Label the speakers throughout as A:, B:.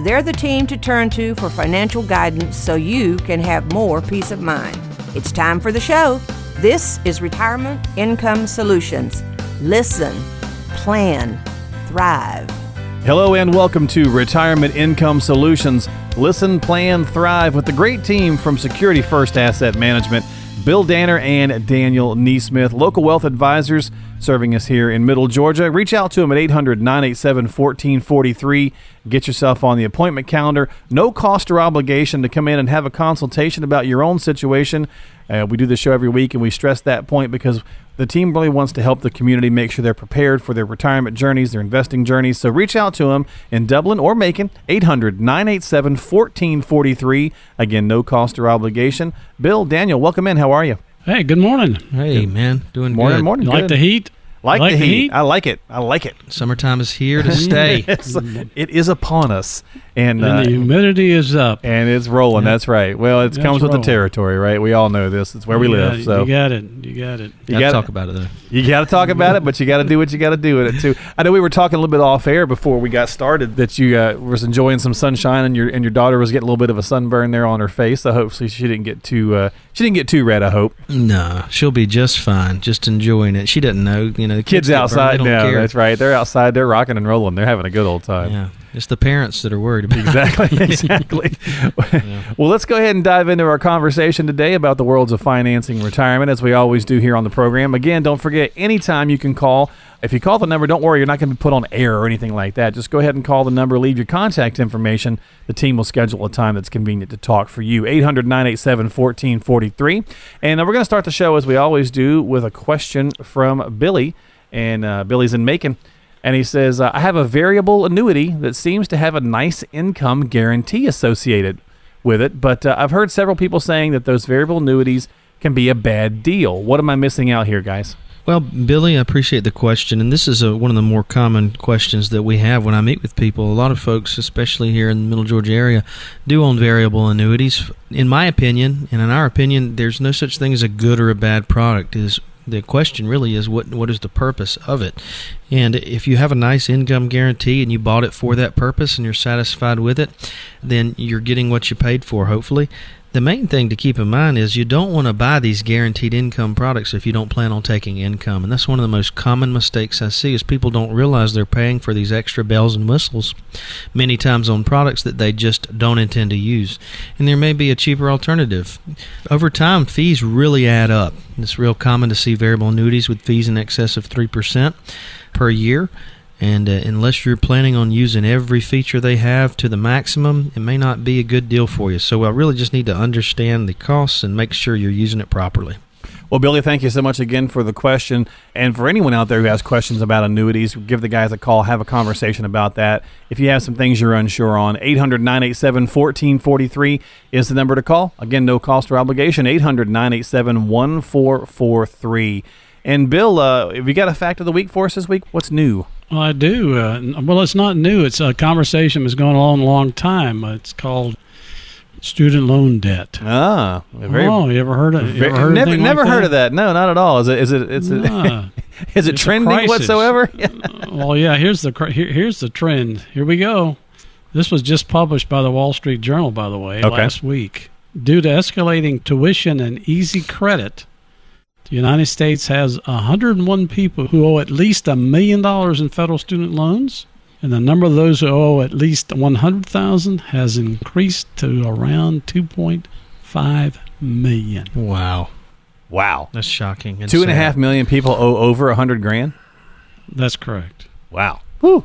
A: they're the team to turn to for financial guidance so you can have more peace of mind. It's time for the show. This is Retirement Income Solutions. Listen, plan, thrive.
B: Hello and welcome to Retirement Income Solutions. Listen, plan, thrive with the great team from Security First Asset Management, Bill Danner and Daniel Neesmith, local wealth advisors serving us here in Middle Georgia. Reach out to them at 800 987 1443. Get yourself on the appointment calendar. No cost or obligation to come in and have a consultation about your own situation. Uh, we do this show every week and we stress that point because the team really wants to help the community make sure they're prepared for their retirement journeys, their investing journeys. So reach out to them in Dublin or Macon, 800 987 1443. Again, no cost or obligation. Bill, Daniel, welcome in. How are you?
C: Hey, good morning.
D: Hey, man, doing
B: Morning,
D: good.
B: morning.
C: You like the heat?
B: Like,
C: Like
B: the,
C: the
B: heat.
C: heat?
B: I like it. I like it.
D: Summertime is here to stay.
B: It's- it is upon us, and
C: And
B: uh,
C: the humidity is up.
B: and it's rolling.
C: Yeah.
B: That's right. Well, it
C: That's
B: comes with the territory, right? We all know this. It's where we live.
C: got-
B: So
C: you got it. You got it.
B: you
D: Gotta talk about it though.
B: You got to talk about it, but you got to do what you got to do with it too. I know we were talking a little bit off air before we got started that you uh, was enjoying some sunshine and your and your daughter was getting a little bit of a sunburn there on her face. So hopefully she didn't get too uh, she didn't get too red. I hope
D: Nah, she'll be just fine, just enjoying it. She doesn't know, you know. The
B: kids
D: burned,
B: outside now. That's right. They're outside. They're rocking and rolling. They're having a good old time.
D: Yeah, it's the parents that are worried about.
B: Exactly. Exactly. Well, let's go ahead and dive into our conversation today about the worlds of financing retirement, as we always do here on the program. Again, don't forget, anytime you can call. If you call the number, don't worry, you're not going to be put on air or anything like that. Just go ahead and call the number, leave your contact information. The team will schedule a time that's convenient to talk for you. 800 987 1443. And uh, we're going to start the show, as we always do, with a question from Billy. And uh, Billy's in Macon. And he says, uh, I have a variable annuity that seems to have a nice income guarantee associated with it, but uh, I've heard several people saying that those variable annuities can be a bad deal. What am I missing out here, guys?
D: Well, Billy, I appreciate the question, and this is a, one of the more common questions that we have when I meet with people. A lot of folks, especially here in the Middle Georgia area, do own variable annuities. In my opinion, and in our opinion, there's no such thing as a good or a bad product. Is the question really is what what is the purpose of it? And if you have a nice income guarantee and you bought it for that purpose and you're satisfied with it, then you're getting what you paid for, hopefully. The main thing to keep in mind is you don't want to buy these guaranteed income products if you don't plan on taking income. And that's one of the most common mistakes I see is people don't realize they're paying for these extra bells and whistles many times on products that they just don't intend to use. And there may be a cheaper alternative. Over time, fees really add up. It's real common to see variable annuities with fees in excess of 3% per year. And uh, unless you're planning on using every feature they have to the maximum, it may not be a good deal for you. So I really just need to understand the costs and make sure you're using it properly.
B: Well, Billy, thank you so much again for the question. And for anyone out there who has questions about annuities, give the guys a call, have a conversation about that. If you have some things you're unsure on, 800 987 1443 is the number to call. Again, no cost or obligation, 800 987 1443. And Bill, uh, have you got a fact of the week for us this week? What's new?
C: Well, I do. Uh, well, it's not new. It's a conversation that's going on a long time. Uh, It's called student loan debt.
B: Ah, very,
C: oh, you ever heard of? You
B: very-
C: ever heard
B: never, never
C: like
B: heard of that. No, not at all. Is it? Is it? It's
C: Nah.
B: is it trending whatsoever?
C: well, yeah. Here's the here, here's the trend. Here we go. This was just published by the Wall Street Journal, by the way,
B: Okay.
C: last week. Due to escalating tuition and easy credit, the United States has 101 people who owe at least a million dollars in federal student loans, and the number of those who owe at least 100,000 has increased to around 2.5 million.
D: Wow.
B: Wow.
D: That's shocking.
B: Two and a half million people owe over a hundred grand.
C: That's correct.
B: Wow. Woo.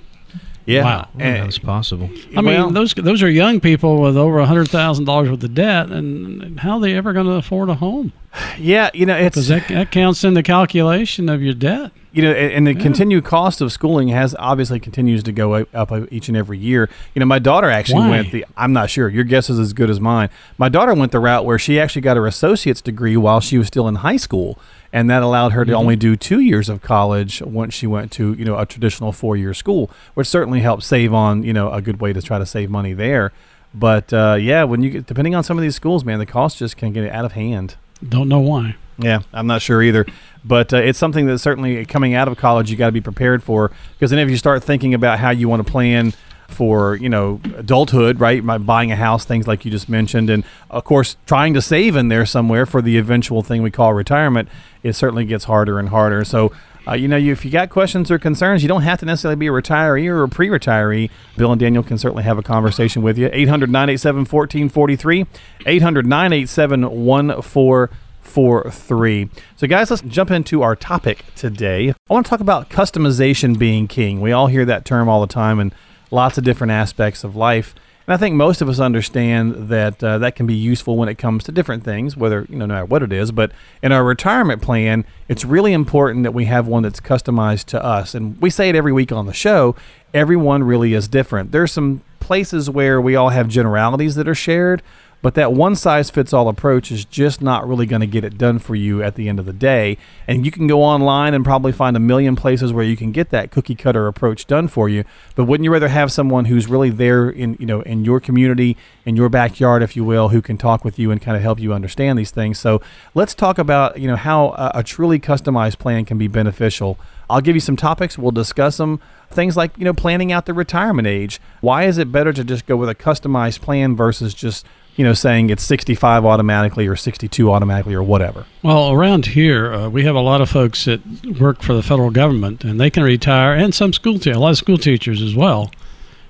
B: Yeah.
C: Wow.
B: And-
D: That's possible.
C: I mean,
B: well,
C: those those are young people with over a hundred thousand dollars worth of debt, and how are they ever going to afford a home?
B: yeah, you know, it's
C: Because that, that counts in the calculation of your debt.
B: you know, and, and the continued cost of schooling has obviously continues to go up, up each and every year. You know, my daughter actually
C: Why?
B: went the. I'm not sure. Your guess is as good as mine. My daughter went the route where she actually got her associate's degree while she was still in high school, and that allowed her to only do two years of college once she went to you know a traditional four year school, which certainly helped save on you know a good way to try to save money there. But uh, yeah, when you get depending on some of these schools, man, the cost just can get out of hand.
C: Don't know why.
B: Yeah, I'm not sure either, but uh, it's something that certainly coming out of college you got to be prepared for because then if you start thinking about how you want to plan for you know adulthood, right, by buying a house, things like you just mentioned, and of course trying to save in there somewhere for the eventual thing we call retirement, it certainly gets harder and harder. So. Uh, you know, you, if you got questions or concerns, you don't have to necessarily be a retiree or a pre retiree. Bill and Daniel can certainly have a conversation with you. 800 987 1443, 800 987 1443. So, guys, let's jump into our topic today. I want to talk about customization being king. We all hear that term all the time in lots of different aspects of life. And I think most of us understand that uh, that can be useful when it comes to different things, whether, you know, no matter what it is. But in our retirement plan, it's really important that we have one that's customized to us. And we say it every week on the show everyone really is different. There's some places where we all have generalities that are shared, but that one size fits all approach is just not really going to get it done for you at the end of the day. And you can go online and probably find a million places where you can get that cookie cutter approach done for you. But wouldn't you rather have someone who's really there in you know in your community, in your backyard, if you will, who can talk with you and kind of help you understand these things? So let's talk about you know how a, a truly customized plan can be beneficial. I'll give you some topics. We'll discuss them. Things like you know planning out the retirement age. Why is it better to just go with a customized plan versus just you know, saying it's 65 automatically or 62 automatically or whatever.
C: Well, around here, uh, we have a lot of folks that work for the federal government, and they can retire, and some school a lot of school teachers as well,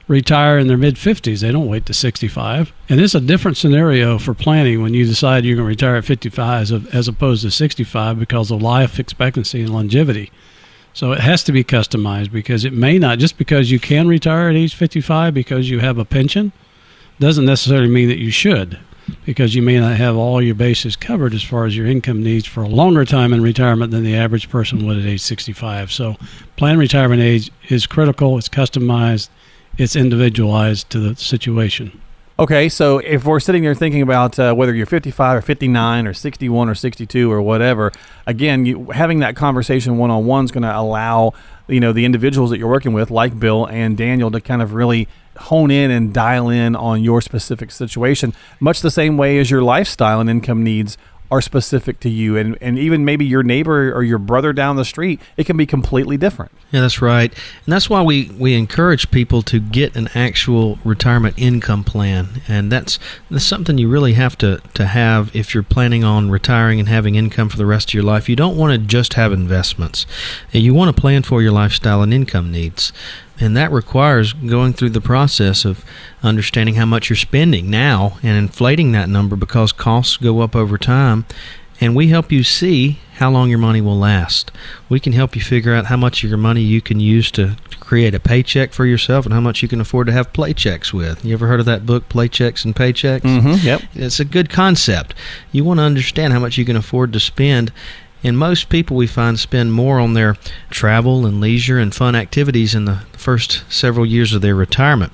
C: retire in their mid 50s. They don't wait to 65. And it's a different scenario for planning when you decide you're going to retire at 55 as, as opposed to 65 because of life expectancy and longevity. So it has to be customized because it may not, just because you can retire at age 55 because you have a pension, doesn't necessarily mean that you should because you may not have all your bases covered as far as your income needs for a longer time in retirement than the average person would at age 65. So, plan retirement age is critical, it's customized, it's individualized to the situation.
B: Okay, so if we're sitting there thinking about uh, whether you're 55 or 59 or 61 or 62 or whatever, again, you, having that conversation one on one is going to allow you know the individuals that you're working with, like Bill and Daniel, to kind of really hone in and dial in on your specific situation, much the same way as your lifestyle and income needs are specific to you. And, and even maybe your neighbor or your brother down the street it can be completely different.
D: Yeah that's right. And that's why we, we encourage people to get an actual retirement income plan. And that's that's something you really have to, to have if you're planning on retiring and having income for the rest of your life. You don't want to just have investments. You want to plan for your lifestyle and income needs and that requires going through the process of understanding how much you're spending now and inflating that number because costs go up over time. And we help you see how long your money will last. We can help you figure out how much of your money you can use to create a paycheck for yourself and how much you can afford to have playchecks with. You ever heard of that book, Paychecks and Playchecks?
B: Mm-hmm, yep.
D: It's a good concept. You want to understand how much you can afford to spend and most people we find spend more on their travel and leisure and fun activities in the first several years of their retirement.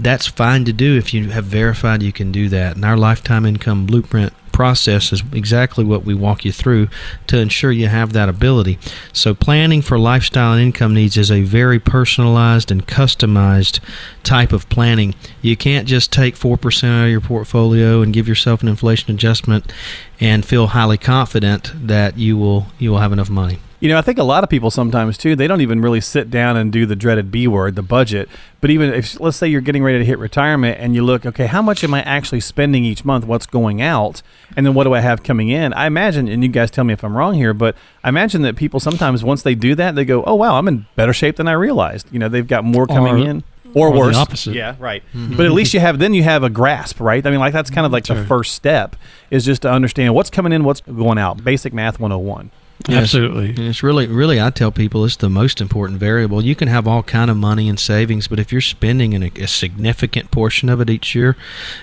D: That's fine to do if you have verified you can do that. And our lifetime income blueprint process is exactly what we walk you through to ensure you have that ability. So, planning for lifestyle and income needs is a very personalized and customized type of planning. You can't just take 4% out of your portfolio and give yourself an inflation adjustment and feel highly confident that you will you will have enough money.
B: You know, I think a lot of people sometimes too, they don't even really sit down and do the dreaded B word, the budget. But even if, let's say you're getting ready to hit retirement and you look, okay, how much am I actually spending each month? What's going out? And then what do I have coming in? I imagine, and you guys tell me if I'm wrong here, but I imagine that people sometimes, once they do that, they go, oh, wow, I'm in better shape than I realized. You know, they've got more coming
C: Or-
B: in. Or,
C: or the
B: worse,
C: opposite.
B: yeah, right. Mm-hmm. But at least you have then you have a grasp, right? I mean, like that's kind of like the
C: Sure.
B: first step is just to understand what's coming in, what's going out. Basic math 101.
D: Yes.
C: Absolutely.
D: And it's really, really, I tell people it's the most important variable. You can have all kind of money and savings, but if you're spending an, a significant portion of it each year,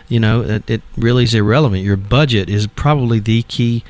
D: you know, it, it really is irrelevant. Your budget is probably the key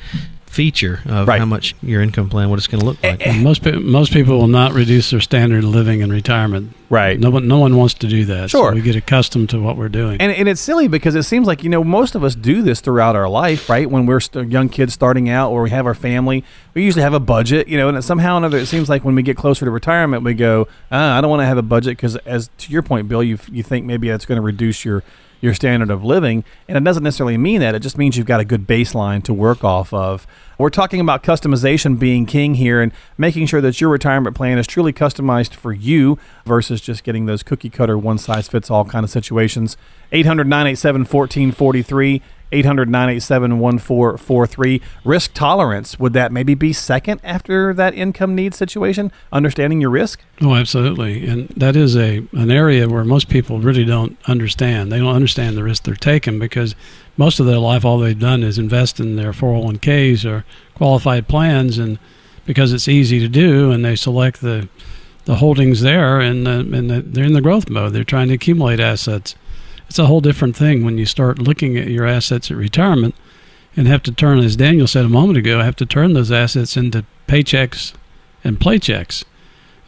D: feature of
B: Right.
D: how much your income plan, what it's going to look like.
C: And most pe- most people will not reduce their standard of living in retirement.
B: Right.
C: No one no one wants to do that.
B: Sure.
C: So we get accustomed to what we're doing.
B: And, and it's silly because it seems like you know most of us do this throughout our life, right? When we're st- young kids starting out, or we have our family, we usually have a budget, you know. And somehow or another, it seems like when we get closer to retirement, we go, ah, I don't want to have a budget because, as to your point, Bill, you you think maybe that's going to reduce your your standard of living, and it doesn't necessarily mean that. It just means you've got a good baseline to work off of. We're talking about customization being king here and making sure that your retirement plan is truly customized for you versus just getting those cookie cutter one size fits all kind of situations. 800 987 1443. 800 987 1443. Risk tolerance, would that maybe be second after that income needs situation? Understanding your risk?
C: Oh, absolutely, and that is a an area where most people really don't understand. They don't understand the risk they're taking because most of their life, all they've done is invest in their 401ks or qualified plans, and because it's easy to do, and they select the the holdings there, and the, and the, they're in the growth mode. They're trying to accumulate assets. It's a whole different thing when you start looking at your assets at retirement, and have to turn, as Daniel said a moment ago, have to turn those assets into paychecks and playchecks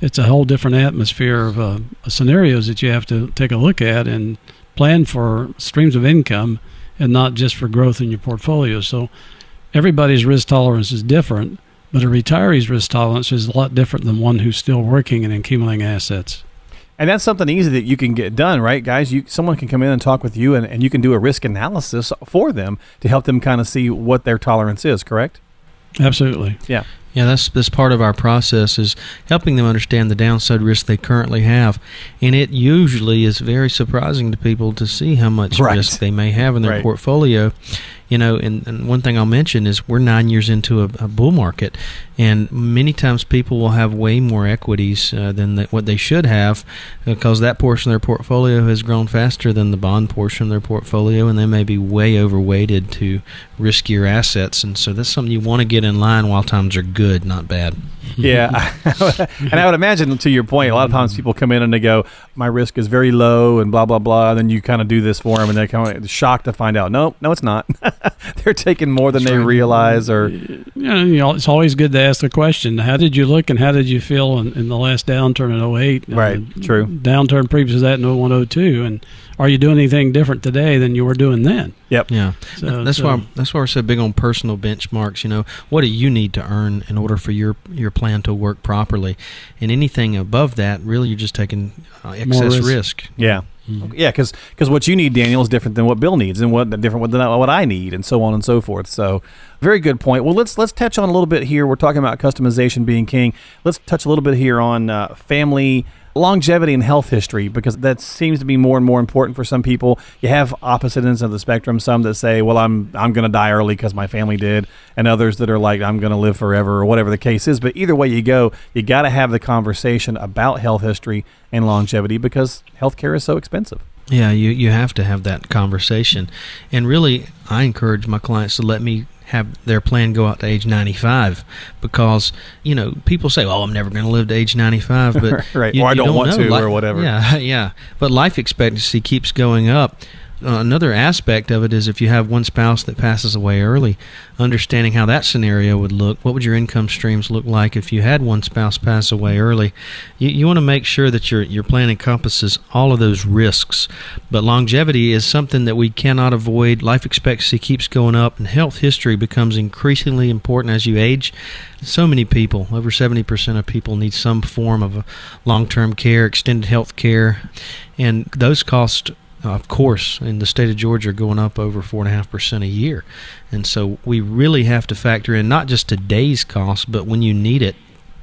C: it's a whole different atmosphere of uh, scenarios that you have to take a look at and plan for streams of income and not just for growth in your portfolio. So everybody's risk tolerance is different, but a retiree's risk tolerance is a lot different than one who's still working and accumulating assets.
B: And that's something easy that you can get done, right, guys? You someone can come in and talk with you, and, and you can do a risk analysis for them to help them kind of see what their tolerance is. Correct?
C: Absolutely.
B: Yeah.
D: Yeah, that's that's part of our process is helping them understand the downside risk they currently have, and it usually is very surprising to people to see how much
B: Right.
D: risk they may have in their
B: Right.
D: portfolio. You know, and, and one thing I'll mention is we're nine years into a, a bull market, and many times people will have way more equities uh, than they, what they should have because that portion of their portfolio has grown faster than the bond portion of their portfolio, and they may be way overweighted to riskier assets, and so that's something you want to get in line while times are good, not bad.
B: Yeah. and I would imagine, to your point, a lot of times people come in and they go, "My risk is very low," and blah blah blah. And then you kind of do this for them, and they're kind of shocked to find out, no, no, it's not. they're taking more than they realize, or
C: You know, you know, it's always good to ask the question: How did you look, and how did you feel in, in the last downturn in 08?
B: Right,
C: Uh,
B: true.
C: Downturn previous to that in 01, 02, and are you doing anything different today than you were doing then?
B: yep,
D: Yeah,
C: So-
D: that's
C: so-
D: why that's why we're so big on personal benchmarks. You know, what do you need to earn in order for your your plan to work properly? And anything above that, really, you're just taking uh, excess
C: risk.
D: risk.
B: yeah.
C: Mhm.
B: Yeah, because what you need, Daniel, is different than what Bill needs, and what different than what I need, and so on and so forth. So, very good point. Well, let's let's touch on a little bit here. We're talking about customization being king. Let's touch a little bit here on uh, family longevity and health history because that seems to be more and more important for some people. You have opposite ends of the spectrum. Some that say, "Well, I'm I'm going to die early because my family did," and others that are like, "I'm going to live forever," or whatever the case is. But either way you go, you got to have the conversation about health history and longevity because healthcare is so expensive.
D: Yeah, you you have to have that conversation, and really, I encourage my clients to let me have their plan go out to age 95 because you know people say oh i'm never going to live to age 95 but
B: Right.
D: you-
B: Or I
D: you
B: don't want
D: know.
B: to, or whatever.
D: yeah yeah but life expectancy keeps going up uh, another aspect of it is if you have one spouse that passes away early, understanding how that scenario would look. What would your income streams look like if you had one spouse pass away early? You, you want to make sure that your your plan encompasses all of those risks. But longevity is something that we cannot avoid. Life expectancy keeps going up, and health history becomes increasingly important as you age. So many people, over 70% of people, need some form of long term care, extended health care, and those costs Uh, of course, in the state of Georgia, going up over four and a half percent a year, and so we really have to factor in not just today's cost, but when you need it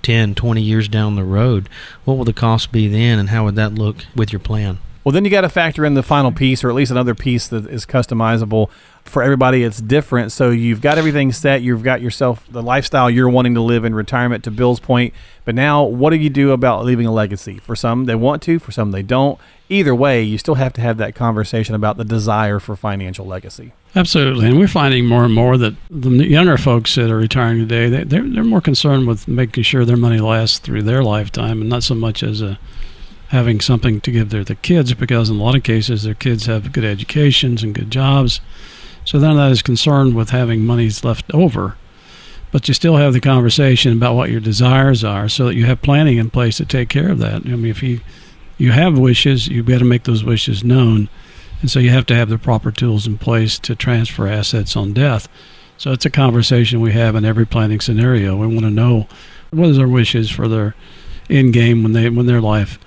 D: 10, 20 years down the road, what will the cost be then, and how would that look with your plan?
B: Well, then you got to factor in the final piece, or at least another piece that is customizable for everybody. It's different. So you've got everything set. You've got yourself the lifestyle you're wanting to live in retirement. To Bill's point, but now what do you do about leaving a legacy? For some, they want to. For some, they don't. Either way, you still have to have that conversation about the desire for financial legacy.
C: Absolutely, and we're finding more and more that the younger folks that are retiring today, they, they're they're more concerned with making sure their money lasts through their lifetime, and not so much as a having something to give their the kids, because in a lot of cases their kids have good educations and good jobs, so they're not concerned with having monies left over. but you still have the conversation about what your desires are so that you have planning in place to take care of that. I mean, if you you have wishes, you've got to make those wishes known. And so you have to have the proper tools in place to transfer assets on death. So it's a conversation we have in every planning scenario. We want to know what is their wishes for their end game when they when their life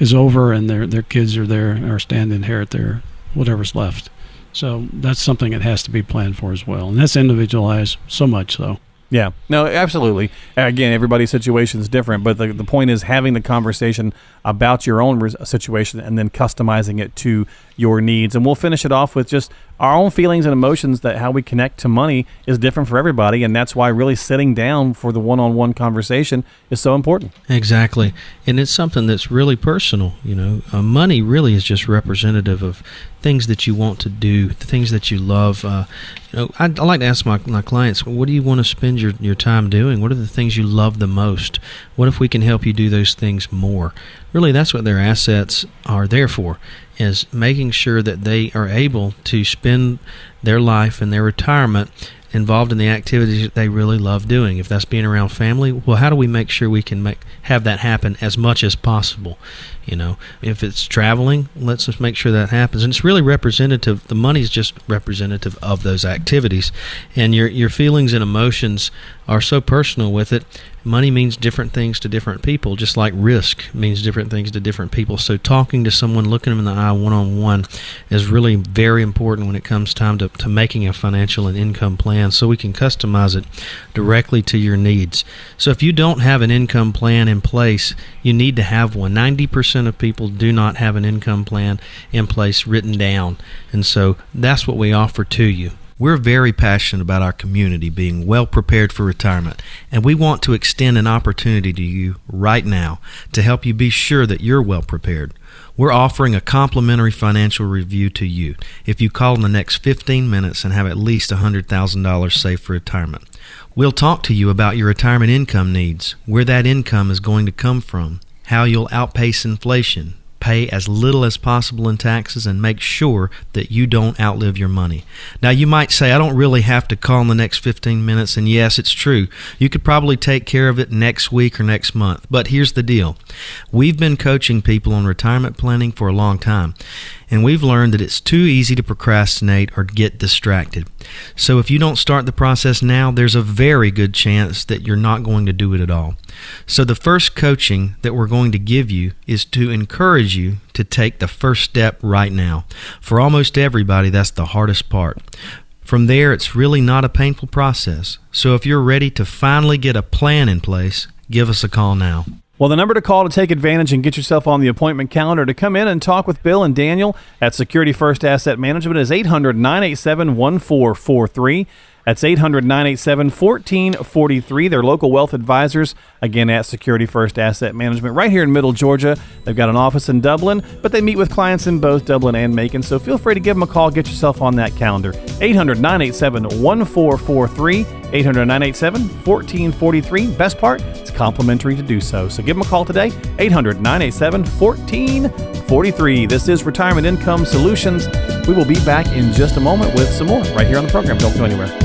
C: is over and their their kids are there or stand to inherit their whatever's left. So that's something that has to be planned for as well. And that's individualized so much so.
B: Yeah, no, absolutely. Again, everybody's situation is different, but the, the point is having the conversation about your own res- situation and then customizing it to your needs. And we'll finish it off with just our own feelings and emotions that how we connect to money is different for everybody. And that's why really sitting down for the one on one conversation is so important.
D: Exactly. And it's something that's really personal. You know, uh, money really is just representative of things that you want to do, the things that you love. Uh, you know, I, I, like to ask my, my clients, what do you want to spend your, your time doing? What are the things you love the most? What if we can help you do those things more? Really, that's what their assets are there for is making sure that they are able to spend their life and their retirement involved in the activities that they really love doing. If that's being around family, well, how do we make sure we can make have that happen as much as possible? You know, if it's traveling, let's just make sure that happens. And it's really representative. The money is just representative of those activities, and your your feelings and emotions are so personal with it. Money means different things to different people, just like risk means different things to different people. So talking to someone, looking them in the eye one on one, is really very important when it comes time to, to making a financial and income plan so we can customize it directly to your needs. So if you don't have an income plan in place, you need to have one. 90% of people do not have an income plan in place written down. And so that's what we offer to you. We're very passionate about our community being well prepared for retirement, and we want to extend an opportunity to you right now to help you be sure that you're well prepared. We're offering a complimentary financial review to you if you call in the next 15 minutes and have at least $100,000 saved for retirement. We'll talk to you about your retirement income needs, where that income is going to come from, how you'll outpace inflation, pay as little as possible in taxes and make sure that you don't outlive your money. Now, you might say, I don't really have to call in the next 15 minutes, and yes, it's true. You could probably take care of it next week or next month. But here's the deal we've been coaching people on retirement planning for a long time and we've learned that it's too easy to procrastinate or get distracted. So if you don't start the process now, there's a very good chance that you're not going to do it at all. So the first coaching that we're going to give you is to encourage you to take the first step right now. For almost everybody, that's the hardest part. From there, it's really not a painful process. So if you're ready to finally get a plan in place, give us a call now.
B: Well, the number to call to take advantage and get yourself on the appointment calendar to come in and talk with Bill and Daniel at Security First Asset Management is 800 987 1443. That's 800 987 1443. They're local wealth advisors, again, at Security First Asset Management, right here in Middle Georgia. They've got an office in Dublin, but they meet with clients in both Dublin and Macon. So feel free to give them a call, get yourself on that calendar. 800 987 1443. 800 987 1443. Best part, it's complimentary to do so. So give them a call today. 800 987 1443. This is Retirement Income Solutions. We will be back in just a moment with some more right here on the program. Don't go anywhere.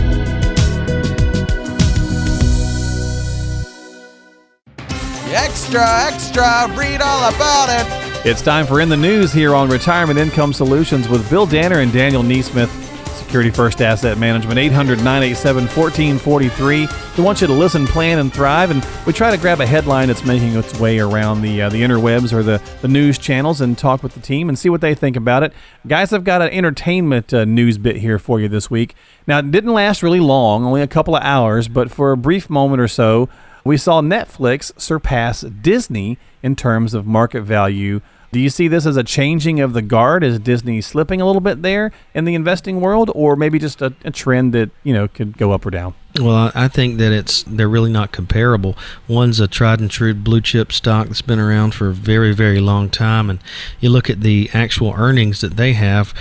E: Extra, extra, read all about it.
B: It's time for In the News here on Retirement Income Solutions with Bill Danner and Daniel Neesmith. Security First Asset Management, 800 987 1443. We want you to listen, plan, and thrive. And we try to grab a headline that's making its way around the uh, the interwebs or the, the news channels and talk with the team and see what they think about it. Guys, I've got an entertainment uh, news bit here for you this week. Now, it didn't last really long, only a couple of hours, but for a brief moment or so, we saw Netflix surpass Disney in terms of market value do you see this as a changing of the guard? Is Disney slipping a little bit there in the investing world, or maybe just a, a trend that you know could go up or down?
D: Well, I think that it's they're really not comparable. One's a tried and true blue chip stock that's been around for a very, very long time, and you look at the actual earnings that they have.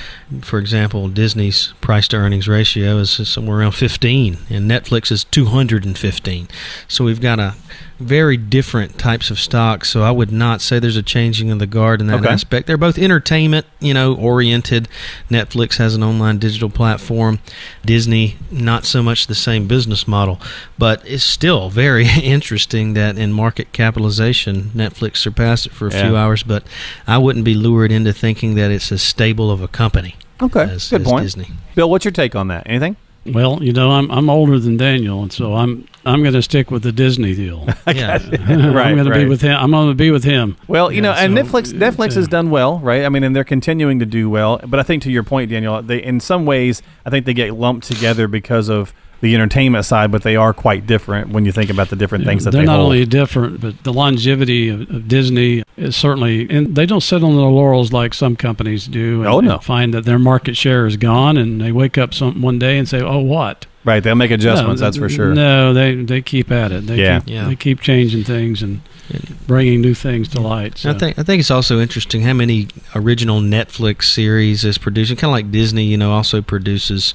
D: For example, Disney's price to earnings ratio is somewhere around 15, and Netflix is 215. So we've got a very different types of stocks. So I would not say there's a changing of the guard in that okay. aspect. They're both entertainment, you know, oriented. Netflix has an online digital platform. Disney, not so much the same business business model. But it's still very interesting that in market capitalization, Netflix surpassed it for a
B: Yeah.
D: few hours. But I wouldn't be lured into thinking that it's as stable of a company
B: Okay,
D: as,
B: good
D: as
B: point.
D: Disney.
B: Bill, what's your take on that? Anything?
C: Well, you know, I'm I'm older than Daniel, and so I'm I'm going to stick with the Disney deal.
D: Yeah.
B: Right,
C: I'm going to be with him. I'm going to be with him.
B: Well, you
C: Yeah,
B: know, and
C: so,
B: Netflix Netflix has
C: uh,
B: done well, right? I mean, and they're continuing to do well. But I think to your point, Daniel, they in some ways, I think they get lumped together because of the entertainment side, but they are quite different when you think about the different things that
C: They're
B: they
C: not
B: hold.
C: only different, but the longevity of, of Disney is certainly, and they don't sit on their laurels like some companies do. And,
B: Oh, no.
C: and find that their market share is gone, and they wake up some one day and say, "Oh, what?"
B: right, they'll make adjustments.
C: No,
B: that's for sure.
C: No, they they keep at it. They
B: Yeah.
C: keep,
D: Yeah.
C: they keep changing things and bringing new things to light. So.
D: I think I think it's also interesting how many original Netflix series is producing. Kind of like Disney, you know, also produces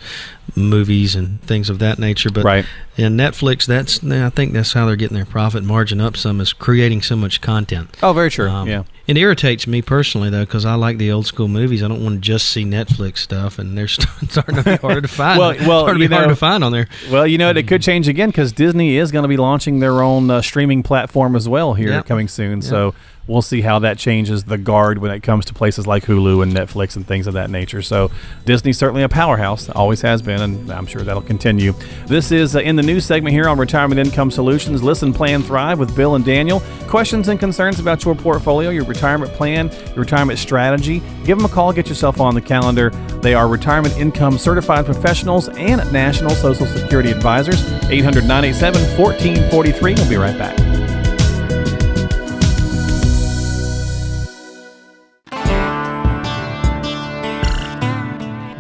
D: movies and things of that nature. But
B: Right.
D: in Netflix, that's I think that's how they're getting their profit margin up. Some is creating so much content.
B: Oh, very true.
D: Um,
B: yeah.
D: It irritates me personally though because I like the old school movies. I don't want to just see Netflix stuff, and they're starting to be harder to find.
B: Well- well,
D: starting to
B: you
D: be hard to find on there.
B: Well, you know, it could change again because Disney is going to be launching their own uh, streaming platform as well here
D: Yep.
B: coming soon. So we'll see how that changes the guard when it comes to places like Hulu and Netflix and things of that nature. So Disney's certainly a powerhouse, always has been, and I'm sure that'll continue. This is uh, in the news segment here on Retirement Income Solutions. Listen, plan, thrive with Bill and Daniel. Questions and concerns about your portfolio, your retirement plan, your retirement strategy, give them a call, get yourself on the calendar. They are retirement income certified professionals and national social security advisors. 800 987 1443. We'll be right back.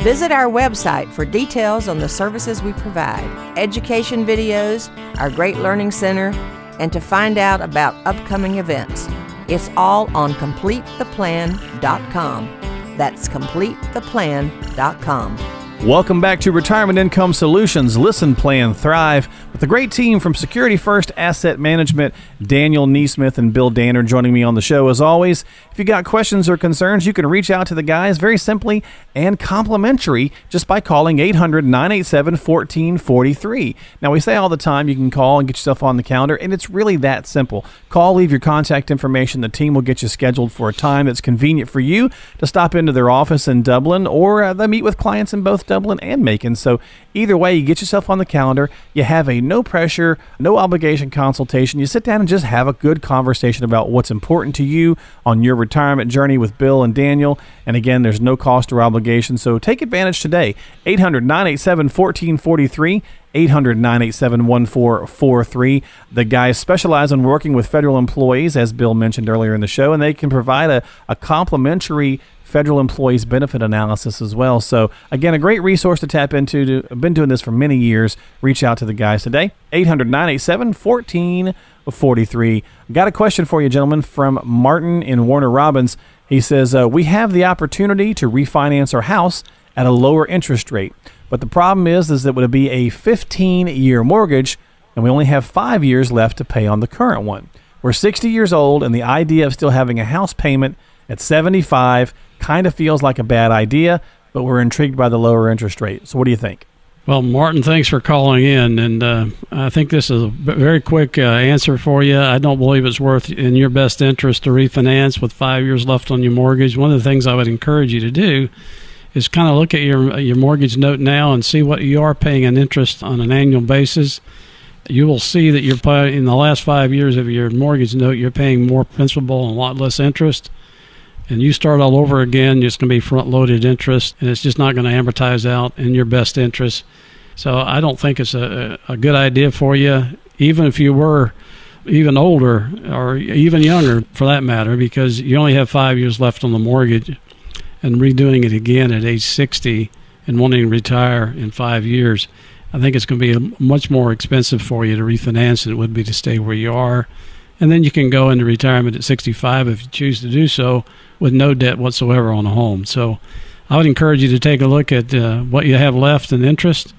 A: Visit our website for details on the services we provide, education videos, our great learning center, and to find out about upcoming events. It's all on CompleteThePlan.com. That's CompleteThePlan.com.
B: Welcome back to Retirement Income Solutions. Listen, plan, thrive with a great team from Security First Asset Management. Daniel Neesmith and Bill Danner joining me on the show as always. If you got questions or concerns, you can reach out to the guys very simply and complimentary just by calling 800 987 1443. Now, we say all the time you can call and get yourself on the calendar, and it's really that simple. Call, leave your contact information. The team will get you scheduled for a time that's convenient for you to stop into their office in Dublin, or uh, they meet with clients in both Dublin and Macon. So, either way, you get yourself on the calendar, you have a no pressure, no obligation consultation. You sit down and just have a good conversation about what's important to you on your retirement journey with Bill and Daniel. And again, there's no cost or obligation. So, take advantage today. 800 987 1443. 800 987 1443. The guys specialize in working with federal employees, as Bill mentioned earlier in the show, and they can provide a, a complimentary federal employees benefit analysis as well. So, again, a great resource to tap into. To, I've been doing this for many years. Reach out to the guys today. 800 987 1443. Got a question for you, gentlemen, from Martin in Warner Robins. He says, uh, We have the opportunity to refinance our house at a lower interest rate. But the problem is, is that it would be a 15 year mortgage, and we only have five years left to pay on the current one. We're 60 years old, and the idea of still having a house payment at 75 kind of feels like a bad idea, but we're intrigued by the lower interest rate. So, what do you think?
C: Well, Martin, thanks for calling in, and uh, I think this is a very quick uh, answer for you. I don't believe it's worth in your best interest to refinance with five years left on your mortgage. One of the things I would encourage you to do is kind of look at your your mortgage note now and see what you are paying in interest on an annual basis. You will see that you're paying in the last five years of your mortgage note, you're paying more principal and a lot less interest. And you start all over again, it's going to be front loaded interest, and it's just not going to amortize out in your best interest. So I don't think it's a, a good idea for you, even if you were even older or even younger for that matter, because you only have five years left on the mortgage and redoing it again at age 60 and wanting to retire in five years, I think it's going to be much more expensive for you to refinance than it would be to stay where you are. And then you can go into retirement at 65 if you choose to do so with no debt whatsoever on a home. So I would encourage you to take a look at uh, what you have left in interest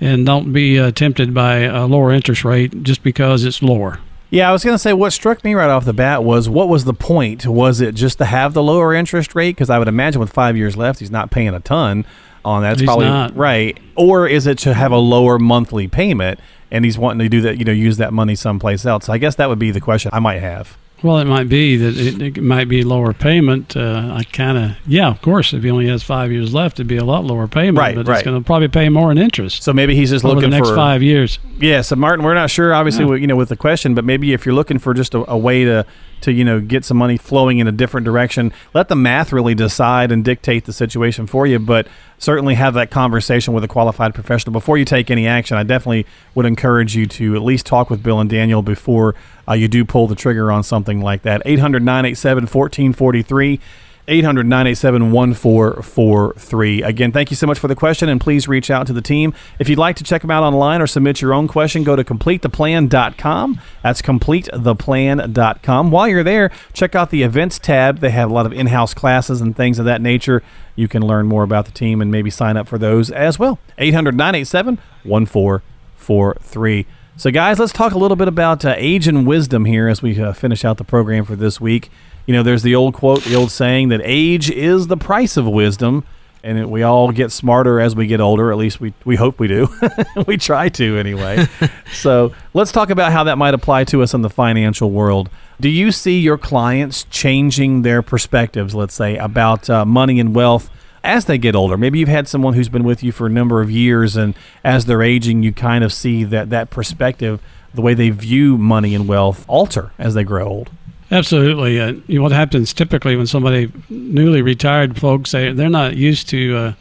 C: and don't be uh, tempted by a lower interest rate just because it's lower.
B: Yeah, I was going to say what struck me right off the bat was what was the point? Was it just to have the lower interest rate? Because I would imagine with five years left, he's not paying a ton on that. It's
C: He's
B: probably
C: not.
B: right. Or is it to have a lower monthly payment and he's wanting to do that, you know, use that money someplace else? So I guess that would be the question I might have.
C: Well, it might be that it, it might be lower payment. Uh, I kind of, yeah, of course, if he only has five years left, it'd be a lot lower payment.
B: Right,
C: but
B: right.
C: it's going to probably pay more in interest
B: So maybe he's just
C: over
B: looking
C: the next
B: for
C: five years.
B: Yeah, so Martin, we're not sure, obviously,
C: Yeah.
B: with, you know, with the question, but maybe if you're looking for just a, a way to, to, you know, get some money flowing in a different direction, let the math really decide and dictate the situation for you. But certainly have that conversation with a qualified professional before you take any action. I definitely would encourage you to at least talk with Bill and Daniel before uh, you do pull the trigger on something like that. 800 987 1443. 800 987 1443. Again, thank you so much for the question, and please reach out to the team. If you'd like to check them out online or submit your own question, go to completetheplan.com. That's completetheplan.com. While you're there, check out the events tab. They have a lot of in house classes and things of that nature. You can learn more about the team and maybe sign up for those as well. 800 987 1443. So, guys, let's talk a little bit about uh, age and wisdom here as we uh, finish out the program for this week. You know, there's the old quote, the old saying that age is the price of wisdom, and it, we all get smarter as we get older. At least we, we hope we do. we try to anyway. so, let's talk about how that might apply to us in the financial world. Do you see your clients changing their perspectives, let's say, about uh, money and wealth? as they get older. Maybe you've had someone who's been with you for a number of years, and as they're aging, you kind of see that that perspective, the way they view money and wealth, alter as they grow old.
C: Absolutely. Uh, you know, what happens typically when somebody newly retired folks they they're not used to uh,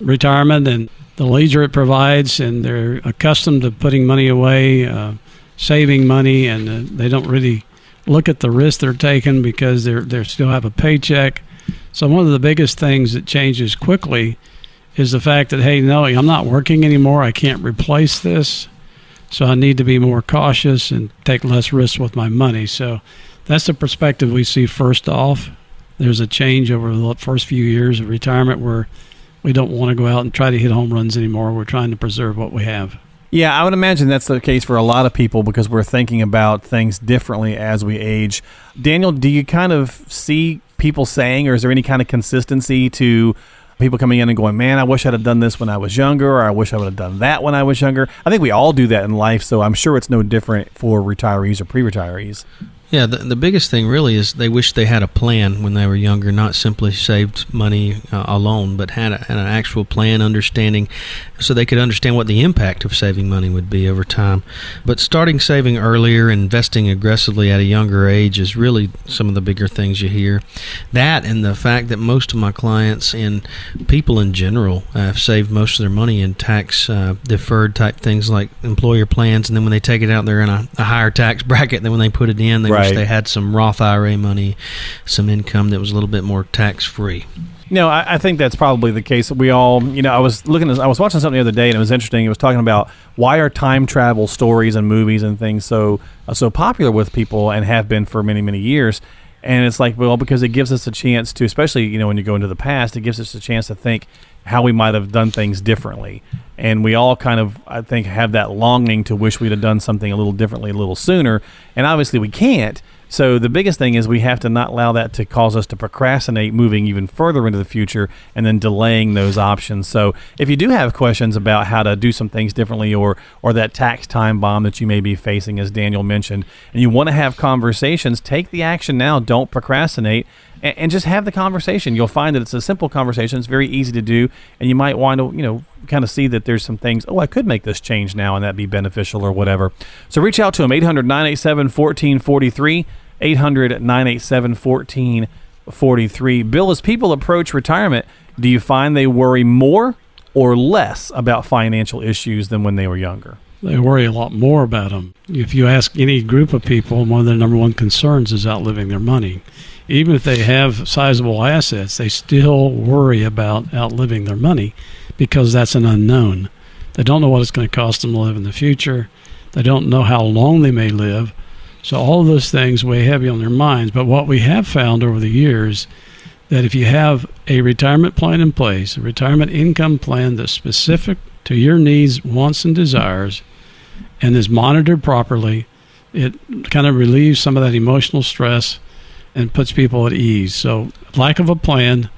C: retirement and the leisure it provides, and they're accustomed to putting money away, uh, saving money, and uh, they don't really look at the risk they're taking because they're they still have a paycheck. So one of the biggest things that changes quickly is the fact that hey, no, I'm not working anymore. I can't replace this. So I need to be more cautious and take less risks with my money. So that's the perspective we see first off. There's a change over the first few years of retirement where we don't want to go out and try to hit home runs anymore. We're trying to preserve what we have.
B: Yeah, I would imagine that's the case for a lot of people because we're thinking about things differently as we age. Daniel, do you kind of see people saying, or is there any kind of consistency to people coming in and going, man, I wish I'd have done this when I was younger, or I wish I would have done that when I was younger? I think we all do that in life, so I'm sure it's no different for retirees or pre retirees.
D: Yeah, the, the biggest thing really is they wish they had a plan when they were younger, not simply saved money uh, alone, but had, a, had an actual plan, understanding, so they could understand what the impact of saving money would be over time. But starting saving earlier, investing aggressively at a younger age is really some of the bigger things you hear. That and the fact that most of my clients and people in general have saved most of their money in tax uh, deferred type things like employer plans, and then when they take it out, they're in a, a higher tax bracket than when they put it in. They. Wish they had some Roth IRA money, some income that was a little bit more tax free.
B: No, I, I think that's probably the case. We all, you know, I was looking, at, I was watching something the other day, and it was interesting. It was talking about why are time travel stories and movies and things so uh, so popular with people and have been for many many years. And it's like, well, because it gives us a chance to, especially you know, when you go into the past, it gives us a chance to think how we might have done things differently. And we all kind of, I think, have that longing to wish we'd have done something a little differently a little sooner. And obviously, we can't. So the biggest thing is we have to not allow that to cause us to procrastinate moving even further into the future and then delaying those options. So if you do have questions about how to do some things differently or or that tax time bomb that you may be facing as Daniel mentioned and you want to have conversations, take the action now, don't procrastinate and, and just have the conversation. You'll find that it's a simple conversation, it's very easy to do and you might want to, you know, kind of see that there's some things, oh, I could make this change now and that'd be beneficial or whatever. So reach out to them 800-987-1443 800-987-1443. Bill, as people approach retirement, do you find they worry more or less about financial issues than when they were younger?
C: They worry a lot more about them. If you ask any group of people, one of their number one concerns is outliving their money. Even if they have sizable assets, they still worry about outliving their money because that's an unknown. They don't know what it's going to cost them to live in the future. They don't know how long they may live. So all of those things weigh heavy on their minds. But what we have found over the years that if you have a retirement plan in place, a retirement income plan that's specific to your needs, wants, and desires, and is monitored properly, it kind of relieves some of that emotional stress and puts people at ease. So lack of a plan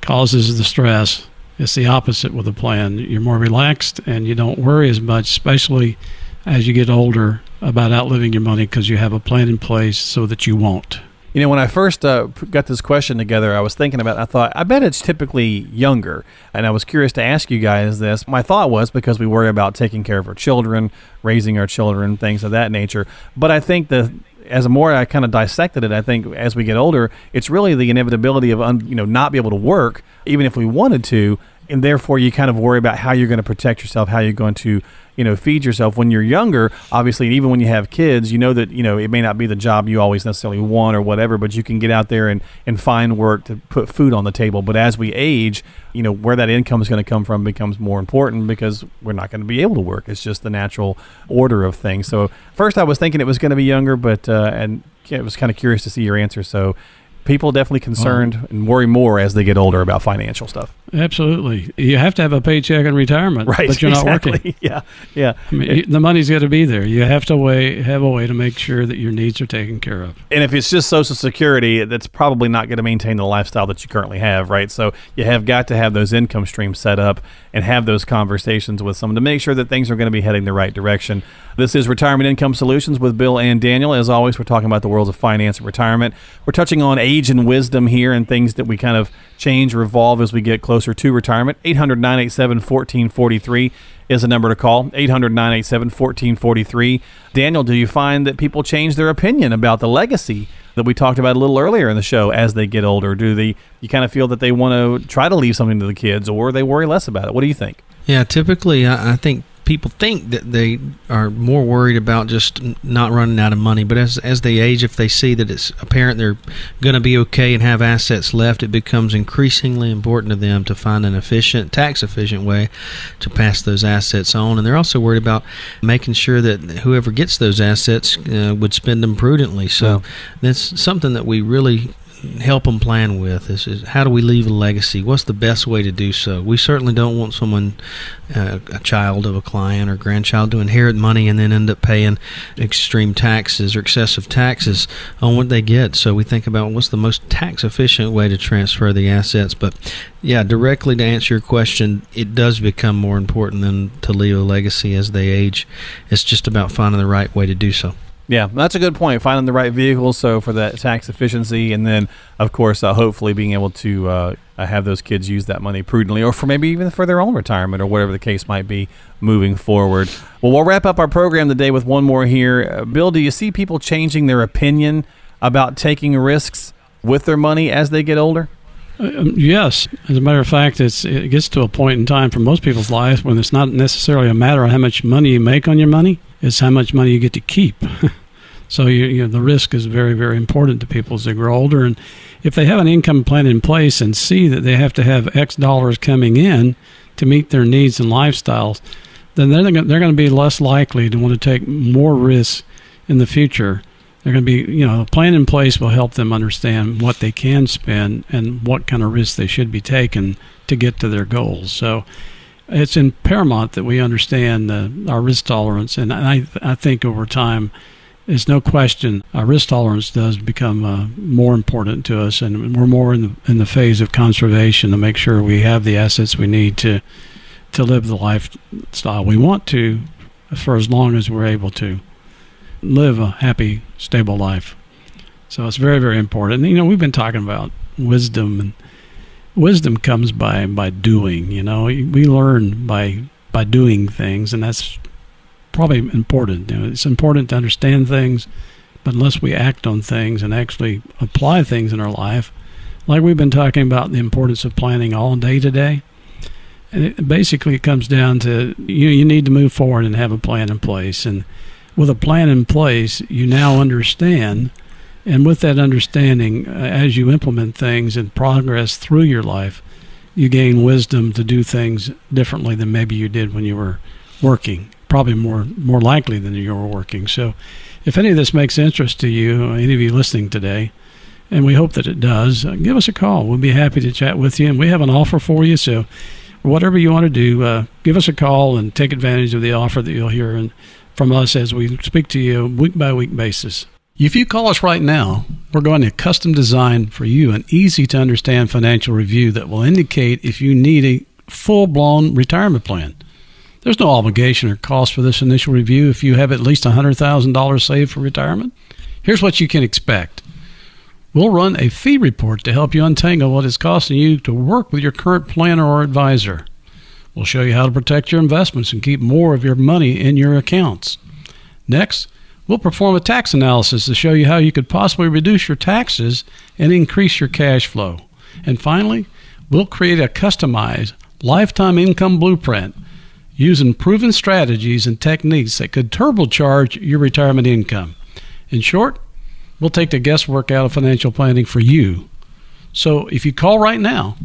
C: causes the stress, It's the opposite with a plan. You're more relaxed and you don't worry as much, especially as you get older, about outliving your money because you have a plan in place so that you won't.
B: You know, when I first uh, got this question together, I was thinking about. I thought, I bet it's typically younger, and I was curious to ask you guys this. My thought was because we worry about taking care of our children, raising our children, things of that nature. But I think the as more I kind of dissected it, I think as we get older, it's really the inevitability of un, you know not be able to work, even if we wanted to, and therefore you kind of worry about how you're going to protect yourself, how you're going to you know feed yourself. When you're younger obviously and even when you have kids you know that you know it may not be the job you always necessarily want or whatever but you can get out there and and find work to put food on the table. But as we age you know where that income is going to come from becomes more important because we're not going to be able to work. It's just the natural order of things. So first i was thinking it was going to be younger but uh, and I was kind of curious to see your answer. So people definitely concerned uh-huh. and worry more as they get older about financial stuff.
C: Absolutely, you have to have a paycheck in retirement,
B: right?
C: But you're
B: exactly.
C: not working.
B: Yeah, yeah.
C: I mean, it, the money's got to be there. You have to way have a way to make sure that your needs are taken care of.
B: And if it's just Social Security, that's probably not going to maintain the lifestyle that you currently have, right? So you have got to have those income streams set up and have those conversations with someone to make sure that things are going to be heading the right direction. This is Retirement Income Solutions with Bill and Daniel. As always, we're talking about the worlds of finance and retirement. We're touching on age and wisdom here and things that we kind of change, revolve as we get closer to retirement. 800 987 1443 is the number to call 800 987 1443. Daniel, do you find that people change their opinion about the legacy that we talked about a little earlier in the show as they get older? Do they you kind of feel that they want to try to leave something to the kids or they worry less about it? What do you think?
D: Yeah, typically I think people think that they are more worried about just not running out of money. But as as they age, if they see that it's apparent they're going to be okay and have assets left, it becomes increasingly important to them to find an efficient, tax efficient way to pass those assets on. And they're also worried about making sure that whoever gets those assets uh, would spend them prudently. So that's something that we really help them plan with is, is, how do we leave a legacy? What's the best way to do so? We certainly don't want someone, uh, a child of a client or grandchild, to inherit money and then end up paying extreme taxes or excessive taxes on what they get. So we think about what's the most tax efficient way to transfer the assets. But yeah, directly to answer your question, it does become more important than to leave a legacy as they age. It's just about finding the right way to do so.
B: Yeah, that's a good point. Finding the right vehicle, so for that tax efficiency, and then of course, uh, hopefully being able to uh, have those kids use that money prudently, or for maybe even for their own retirement, or whatever the case might be moving forward. Well, we'll wrap up our program today with one more here. Uh, Bill, do you see people changing their opinion about taking risks with their money as they get older?
C: Um, yes, as a matter of fact, it's it gets to a point in time for most people's lives when it's not necessarily a matter of how much money you make on your money; it's how much money you get to keep. So you, you know, the risk is very, very important to people as they grow older. And if they have an income plan in place and see that they have to have X dollars coming in to meet their needs and lifestyles, then they're they're going to be less likely to want to take more risks in the future. They're going to be, you know, a plan in place will help them understand what they can spend and what kind of risks they should be taking to get to their goals. So it's in paramount that we understand our risk tolerance, and I I think over time there's no question our risk tolerance does become uh, more important to us, and we're more in the in the phase of conservation to make sure we have the assets we need to to live the lifestyle we want to for as long as we're able to live a happy, stable life. So it's very, very important. You know, we've been talking about wisdom, and wisdom comes by by doing. You know, we learn by by doing things, and that's probably important. You know, it's important to understand things, but unless we act on things and actually apply things in our life, like we've been talking about the importance of planning all day today, and it basically it comes down to you you need to move forward and have a plan in place and with a plan in place you now understand and with that understanding uh, as you implement things and progress through your life you gain wisdom to do things differently than maybe you did when you were working probably more more likely than you were working. So, if any of this makes interest to you, any of you listening today, and we hope that it does, uh, give us a call. We'll be happy to chat with you, and we have an offer for you. So, whatever you want to do, uh, give us a call and take advantage of the offer that you'll hear and from us as we speak to you week by week basis. If you call us right now, we're going to custom design for you an easy to understand financial review that will indicate if you need a full blown retirement plan. There's no obligation or cost for this initial review if you have at least $100,000 saved for retirement. Here's what you can expect. We'll run a fee report to help you untangle what it's costing you to work with your current planner or advisor. We'll show you how to protect your investments and keep more of your money in your accounts. Next, we'll perform a tax analysis to show you how you could possibly reduce your taxes and increase your cash flow. And finally, we'll create a customized lifetime income blueprint using proven strategies and techniques that could turbocharge your retirement income. In short, we'll take the guesswork out of financial planning for you. So if you call right now,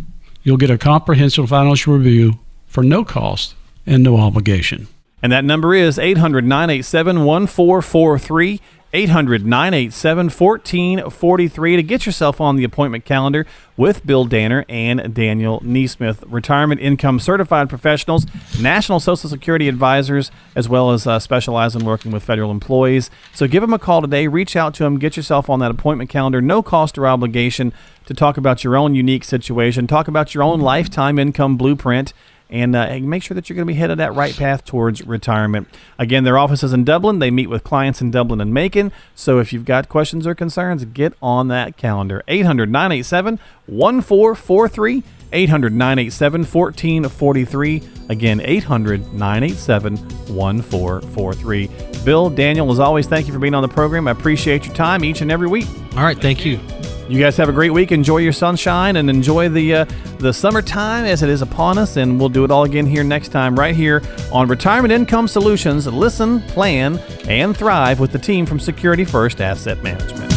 C: you'll get a comprehensive financial review for no cost and no obligation.
B: And that number is 800 987 1443. 800 987 1443 to get yourself on the appointment calendar with Bill Danner and Daniel Neesmith, retirement income certified professionals, national Social Security advisors, as well as uh, specialize in working with federal employees. So give them a call today, reach out to them, get yourself on that appointment calendar, no cost or obligation to talk about your own unique situation, talk about your own lifetime income blueprint and uh, make sure that you're going to be headed that right path towards retirement. Again, their office is in Dublin. They meet with clients in Dublin and Macon. So if you've got questions or concerns, get on that calendar. 800 987 1443. 800 987 1443. Again, 800 987 1443. Bill, Daniel, as always, thank you for being on the program. I appreciate your time each and every week.
D: All right, thank you.
B: You guys have a great week. Enjoy your sunshine and enjoy the uh, the summertime as it is upon us. And we'll do it all again here next time, right here on Retirement Income Solutions. Listen, plan, and thrive with the team from Security First Asset Management.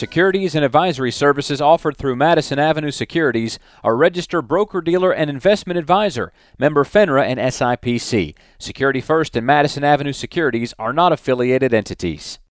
F: Securities and advisory services offered through Madison Avenue Securities are registered broker dealer and investment advisor, member FINRA and SIPC. Security First and Madison Avenue Securities are not affiliated entities.